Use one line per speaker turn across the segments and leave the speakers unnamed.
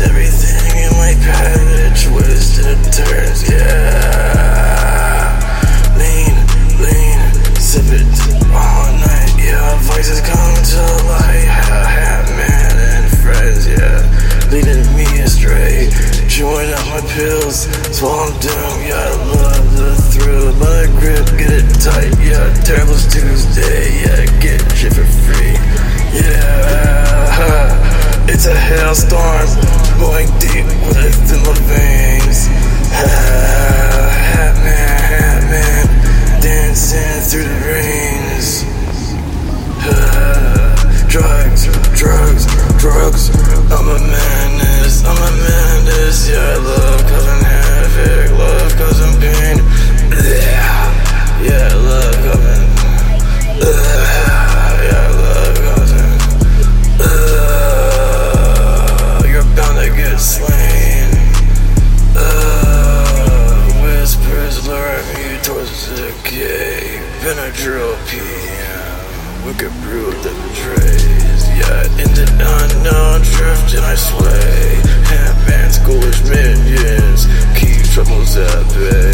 everything in my twists and turns, yeah. Lean, lean, sip it all night, yeah. Voices come to light, ha, ha, man and friends, yeah. Leading me astray, chewing up my pills, swallow doom, yeah. Love the thrill, my grip, get it tight, yeah. Terrible Tuesday, yeah. Get shit for free, yeah. It's a hailstorm, going deep within my veins. Hat man, hat man, dancing through the rains. drugs, drugs, drugs. I'm a menace, I'm a menace. Yeah, Benadryl PM. Wicked brood that betrays. Yeah, in the unknown drifting I sway. Handbands, ghoulish minions. Keep troubles at bay.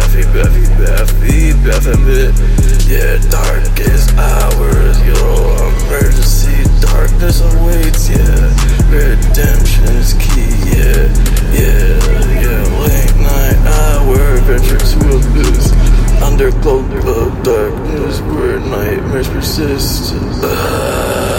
Yeah, Buffy, Buffy, Buffy, Baphomet. Yeah, darkest hours. Yo, emergency darkness awaits. Yeah, redemption's key. Yeah, yeah, yeah. Late night hour, venture to abyss. Under cloak of darkness, where nightmares persist. Uh,